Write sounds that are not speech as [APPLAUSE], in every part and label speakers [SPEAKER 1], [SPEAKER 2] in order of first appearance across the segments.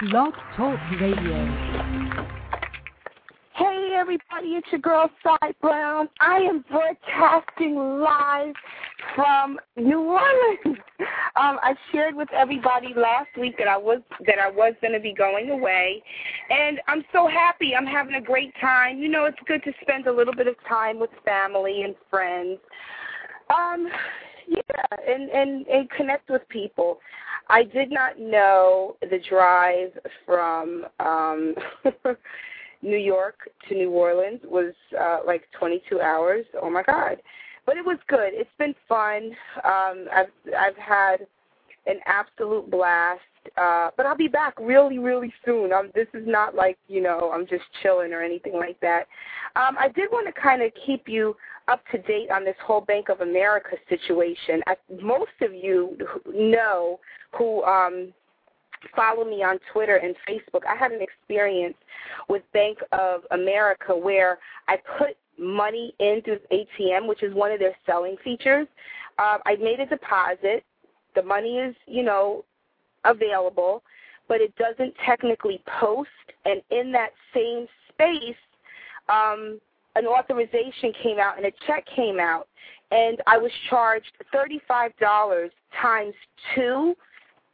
[SPEAKER 1] Blog Talk Radio.
[SPEAKER 2] Hey everybody, it's your girl Cy Brown. I am broadcasting live from New Orleans. [LAUGHS] Um, I shared with everybody last week that I was that I was going to be going away, and I'm so happy. I'm having a great time. You know, it's good to spend a little bit of time with family and friends. Um, yeah, and and and connect with people. I did not know the drive from um [LAUGHS] New York to New Orleans was uh like 22 hours. Oh my god. But it was good. It's been fun. Um I've I've had an absolute blast. Uh but I'll be back really really soon. Um this is not like, you know, I'm just chilling or anything like that. Um I did want to kind of keep you up to date on this whole Bank of America situation. I, most of you know who um follow me on Twitter and Facebook. I had an experience with Bank of America where I put money in through ATM, which is one of their selling features. Uh, I made a deposit. The money is, you know, available, but it doesn't technically post. And in that same space, um, an authorization came out and a check came out, and I was charged thirty-five dollars times two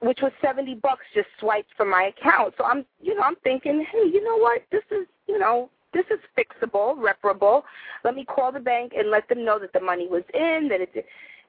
[SPEAKER 2] which was 70 bucks just swiped from my account. So I'm, you know, I'm thinking, hey, you know what? This is, you know, this is fixable, reparable. Let me call the bank and let them know that the money was in, that it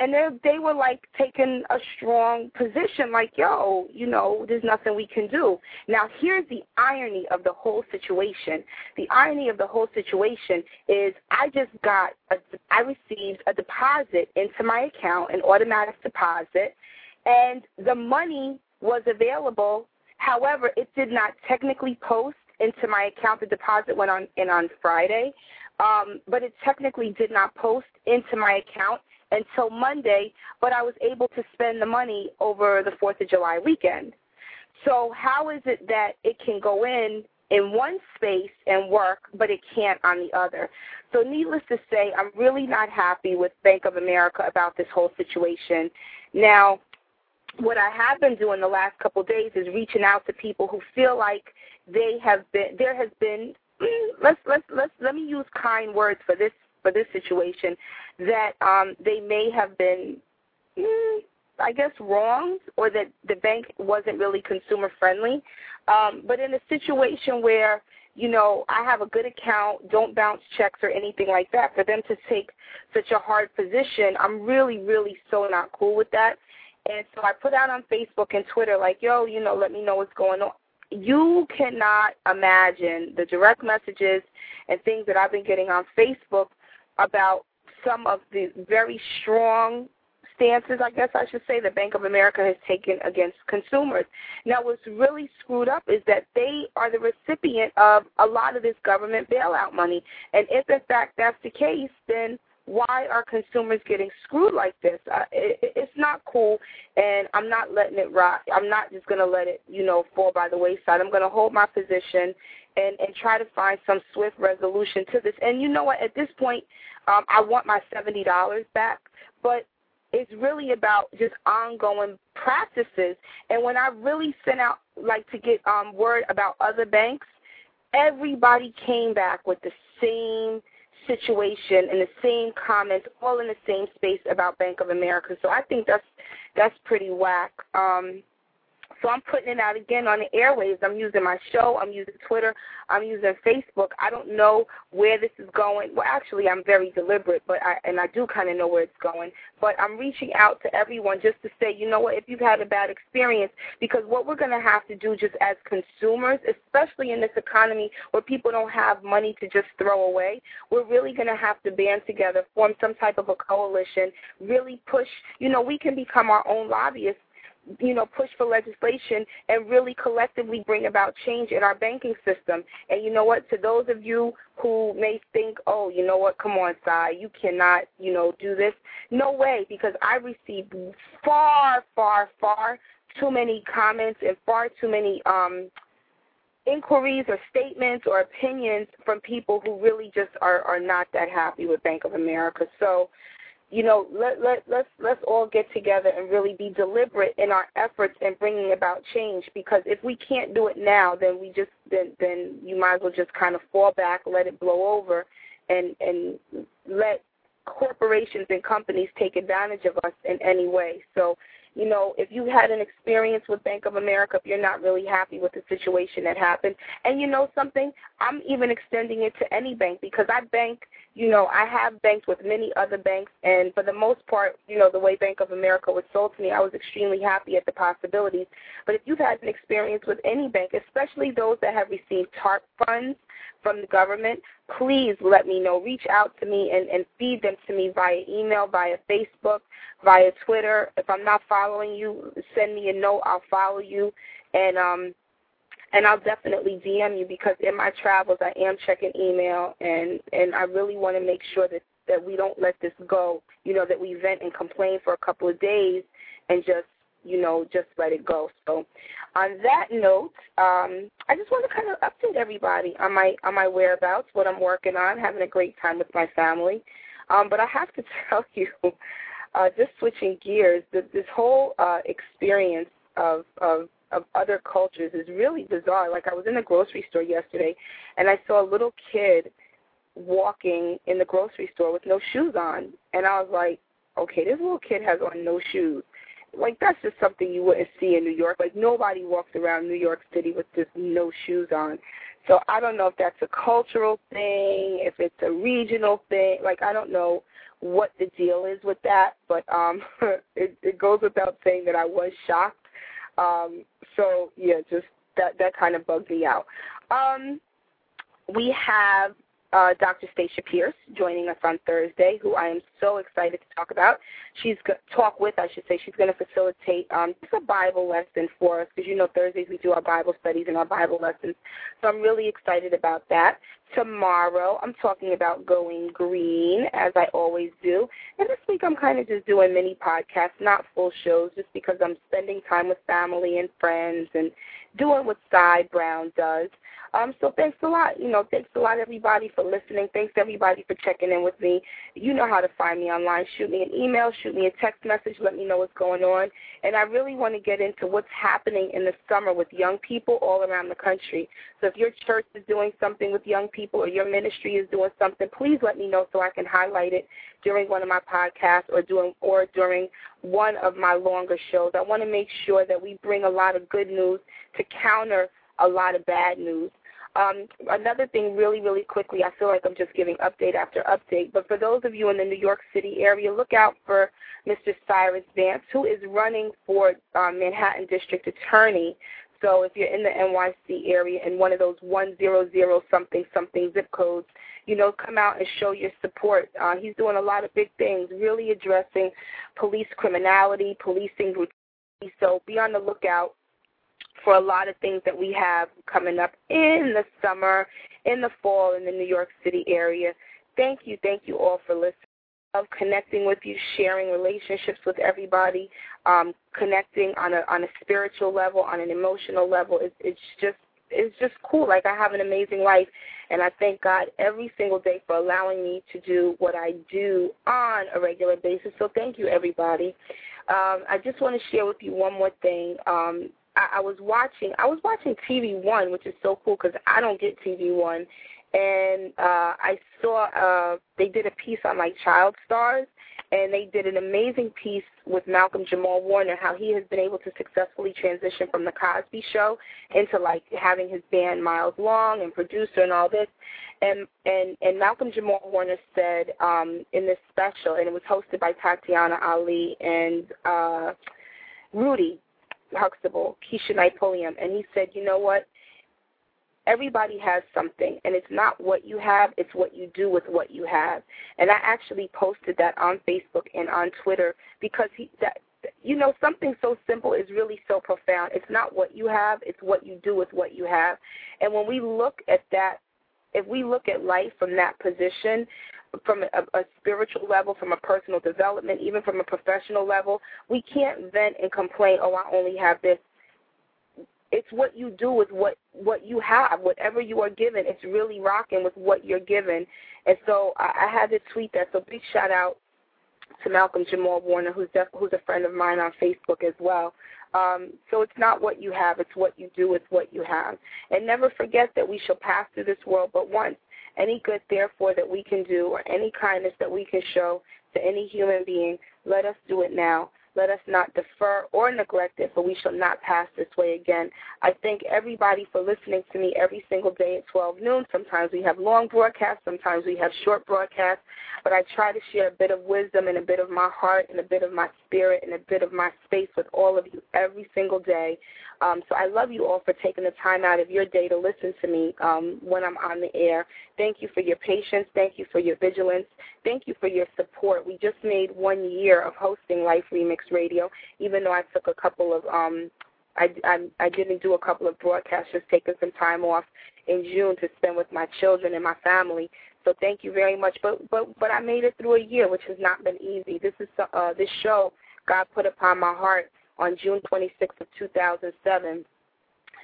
[SPEAKER 2] and they were like taking a strong position like, yo, you know, there's nothing we can do. Now, here's the irony of the whole situation. The irony of the whole situation is I just got a I received a deposit into my account, an automatic deposit and the money was available. However, it did not technically post into my account. The deposit went on in on Friday, um, but it technically did not post into my account until Monday. But I was able to spend the money over the Fourth of July weekend. So how is it that it can go in in one space and work, but it can't on the other? So needless to say, I'm really not happy with Bank of America about this whole situation. Now, what I have been doing the last couple of days is reaching out to people who feel like they have been there has been [CLEARS THROAT] let's let's let's let me use kind words for this for this situation that um they may have been mm, I guess wronged or that the bank wasn't really consumer friendly. Um but in a situation where you know, I have a good account, don't bounce checks or anything like that. For them to take such a hard position, I'm really, really so not cool with that. And so I put out on Facebook and Twitter, like, yo, you know, let me know what's going on. You cannot imagine the direct messages and things that I've been getting on Facebook about some of the very strong stances, I guess I should say, that Bank of America has taken against consumers. Now, what's really screwed up is that they are the recipient of a lot of this government bailout money. And if, in fact, that's the case, then why are consumers getting screwed like this? Uh, it, it's not cool, and I'm not letting it rot. I'm not just going to let it, you know, fall by the wayside. I'm going to hold my position and and try to find some swift resolution to this. And you know what? At this point, um, I want my seventy dollars back, but it's really about just ongoing practices. And when I really sent out like to get um word about other banks, everybody came back with the same situation and the same comments, all in the same space about Bank of America. So I think that's that's pretty whack. Um, so I'm putting it out again on the airwaves. I'm using my show. I'm using Twitter. I'm using Facebook. I don't know where this is going. Well, actually, I'm very deliberate, but I and I do kind of know where it's going. But I'm reaching out to everyone just to say, you know what, if you've had a bad experience, because what we're going to have to do just as consumers, especially in this economy where people don't have money to just throw away, we're really going to have to band together, form some type of a coalition, really push. You know, we can become our own lobbyists you know, push for legislation and really collectively bring about change in our banking system. And you know what? To those of you who may think, oh, you know what? Come on, Cy, you cannot, you know, do this. No way, because I received far, far, far too many comments and far too many um inquiries or statements or opinions from people who really just are are not that happy with Bank of America. So you know, let let let's let's all get together and really be deliberate in our efforts in bringing about change. Because if we can't do it now, then we just then then you might as well just kind of fall back, let it blow over, and and let corporations and companies take advantage of us in any way. So you know, if you had an experience with Bank of America, if you're not really happy with the situation that happened, and you know something, I'm even extending it to any bank because I bank, you know, I have banked with many other banks, and for the most part, you know, the way Bank of America was sold to me, I was extremely happy at the possibilities. But if you've had an experience with any bank, especially those that have received TARP funds, from the government, please let me know. Reach out to me and, and feed them to me via email, via Facebook, via Twitter. If I'm not following you, send me a note. I'll follow you. And um and I'll definitely DM you because in my travels I am checking email and and I really want to make sure that that we don't let this go. You know that we vent and complain for a couple of days and just you know, just let it go. So, on that note, um, I just want to kind of update everybody on my on my whereabouts, what I'm working on, having a great time with my family. Um, but I have to [LAUGHS] tell you, uh, just switching gears, that this whole uh, experience of of of other cultures is really bizarre. Like I was in the grocery store yesterday, and I saw a little kid walking in the grocery store with no shoes on, and I was like, okay, this little kid has on no shoes like that's just something you wouldn't see in New York. Like nobody walks around New York City with just no shoes on. So I don't know if that's a cultural thing, if it's a regional thing. Like I don't know what the deal is with that, but um [LAUGHS] it, it goes without saying that I was shocked. Um so yeah, just that that kind of bugged me out. Um we have uh, Dr. Stacia Pierce joining us on Thursday, who I am so excited to talk about. She's go- talk with, I should say. She's going to facilitate um, just a Bible lesson for us because you know Thursdays we do our Bible studies and our Bible lessons. So I'm really excited about that. Tomorrow I'm talking about going green as I always do, and this week I'm kind of just doing mini podcasts, not full shows, just because I'm spending time with family and friends and doing what Cy Brown does. Um, so thanks a lot. You know, thanks a lot everybody for listening. Thanks everybody for checking in with me. You know how to find me online. Shoot me an email, shoot me a text message, let me know what's going on. And I really want to get into what's happening in the summer with young people all around the country. So if your church is doing something with young people or your ministry is doing something, please let me know so I can highlight it during one of my podcasts or doing or during one of my longer shows. I want to make sure that we bring a lot of good news to counter a lot of bad news. Um, another thing, really, really quickly, I feel like I'm just giving update after update, but for those of you in the New York City area, look out for Mr. Cyrus Vance, who is running for um, Manhattan District Attorney. So if you're in the NYC area in one of those 100 something something zip codes, you know, come out and show your support. Uh, he's doing a lot of big things, really addressing police criminality, policing brutality. So be on the lookout for a lot of things that we have coming up in the summer, in the fall, in the New York City area. Thank you, thank you all for listening. Of connecting with you, sharing relationships with everybody, um, connecting on a on a spiritual level, on an emotional level. It's, it's just it's just cool. Like I have an amazing life, and I thank God every single day for allowing me to do what I do on a regular basis. So thank you, everybody. Um, I just want to share with you one more thing. Um, I, I was watching I was watching TV One, which is so cool because I don't get TV One, and uh, I saw uh, they did a piece on like child stars, and they did an amazing piece with Malcolm Jamal Warner, how he has been able to successfully transition from the Cosby Show into like having his band Miles Long and producer and all this. And and and Malcolm Jamal Warner said um, in this special, and it was hosted by Tatiana Ali and uh, Rudy Huxtable, Knight Pulliam, and he said, you know what? Everybody has something, and it's not what you have, it's what you do with what you have. And I actually posted that on Facebook and on Twitter because he that you know something so simple is really so profound. It's not what you have, it's what you do with what you have. And when we look at that if we look at life from that position, from a, a spiritual level, from a personal development, even from a professional level, we can't vent and complain, oh, I only have this. It's what you do with what what you have, whatever you are given. It's really rocking with what you're given. And so I, I had to tweet that. So big shout out to Malcolm Jamal Warner, who's def- who's a friend of mine on Facebook as well. Um, so it's not what you have, it's what you do with what you have. And never forget that we shall pass through this world but once. Any good, therefore, that we can do or any kindness that we can show to any human being, let us do it now. Let us not defer or neglect it, for we shall not pass this way again. I thank everybody for listening to me every single day at 12 noon. Sometimes we have long broadcasts, sometimes we have short broadcasts, but I try to share a bit of wisdom and a bit of my heart and a bit of my spirit and a bit of my space with all of you every single day. Um, so I love you all for taking the time out of your day to listen to me um, when I'm on the air. Thank you for your patience. Thank you for your vigilance. Thank you for your support. We just made one year of hosting Life Remix Radio, even though I took a couple of um, I, I, I didn't do a couple of broadcasts, just taking some time off in June to spend with my children and my family. So thank you very much. But but but I made it through a year, which has not been easy. This is uh, this show God put upon my heart on June 26th of 2007.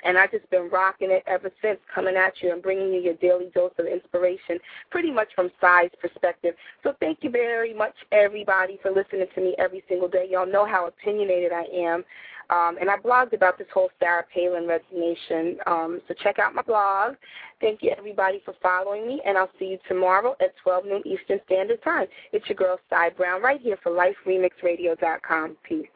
[SPEAKER 2] And I've just been rocking it ever since, coming at you and bringing you your daily dose of inspiration, pretty much from Cy's perspective. So thank you very much, everybody, for listening to me every single day. Y'all know how opinionated I am. Um, and I blogged about this whole Sarah Palin resignation. Um, so check out my blog. Thank you, everybody, for following me. And I'll see you tomorrow at 12 noon Eastern Standard Time. It's your girl, Cy Brown, right here for LifeRemixRadio.com. Peace.